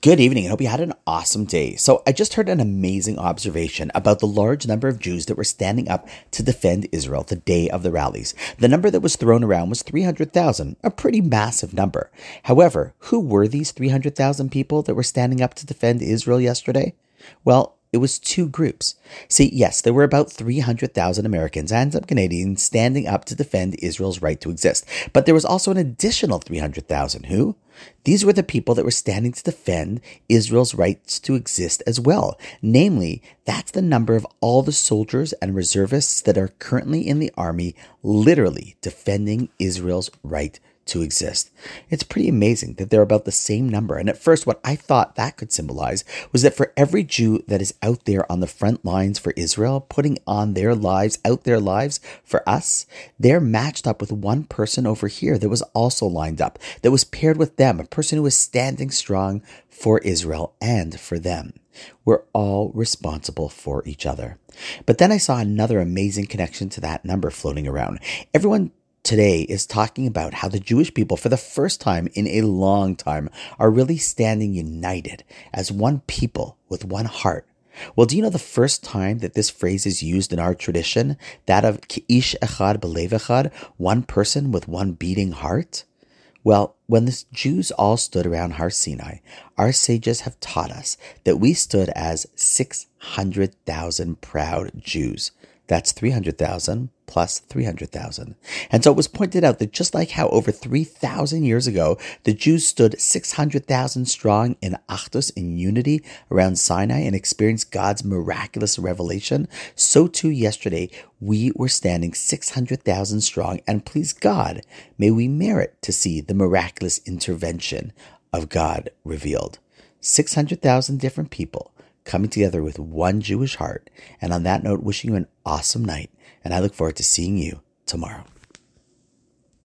Good evening. I hope you had an awesome day. So, I just heard an amazing observation about the large number of Jews that were standing up to defend Israel the day of the rallies. The number that was thrown around was 300,000, a pretty massive number. However, who were these 300,000 people that were standing up to defend Israel yesterday? Well, it was two groups. See, yes, there were about 300,000 Americans and some Canadians standing up to defend Israel's right to exist. But there was also an additional 300,000 who? These were the people that were standing to defend Israel's rights to exist as well. Namely, that's the number of all the soldiers and reservists that are currently in the army, literally defending Israel's right to exist. It's pretty amazing that they're about the same number. And at first, what I thought that could symbolize was that for every Jew that is out there on the front lines for Israel, putting on their lives, out their lives for us, they're matched up with one person over here that was also lined up, that was paired with them, a person who was standing strong for Israel and for them. We're all responsible for each other. But then I saw another amazing connection to that number floating around. Everyone today is talking about how the Jewish people, for the first time in a long time, are really standing united as one people with one heart. Well, do you know the first time that this phrase is used in our tradition? That of ish echad belev echad, one person with one beating heart? Well, when the Jews all stood around Har Sinai, our sages have taught us that we stood as 600,000 proud Jews. That's 300,000 plus 300,000. And so it was pointed out that just like how over 3,000 years ago, the Jews stood 600,000 strong in Achdus, in unity around Sinai and experienced God's miraculous revelation, so too yesterday we were standing 600,000 strong and please God, may we merit to see the miraculous intervention of God revealed. 600,000 different people coming together with one Jewish heart. And on that note, wishing you an awesome night. And I look forward to seeing you tomorrow.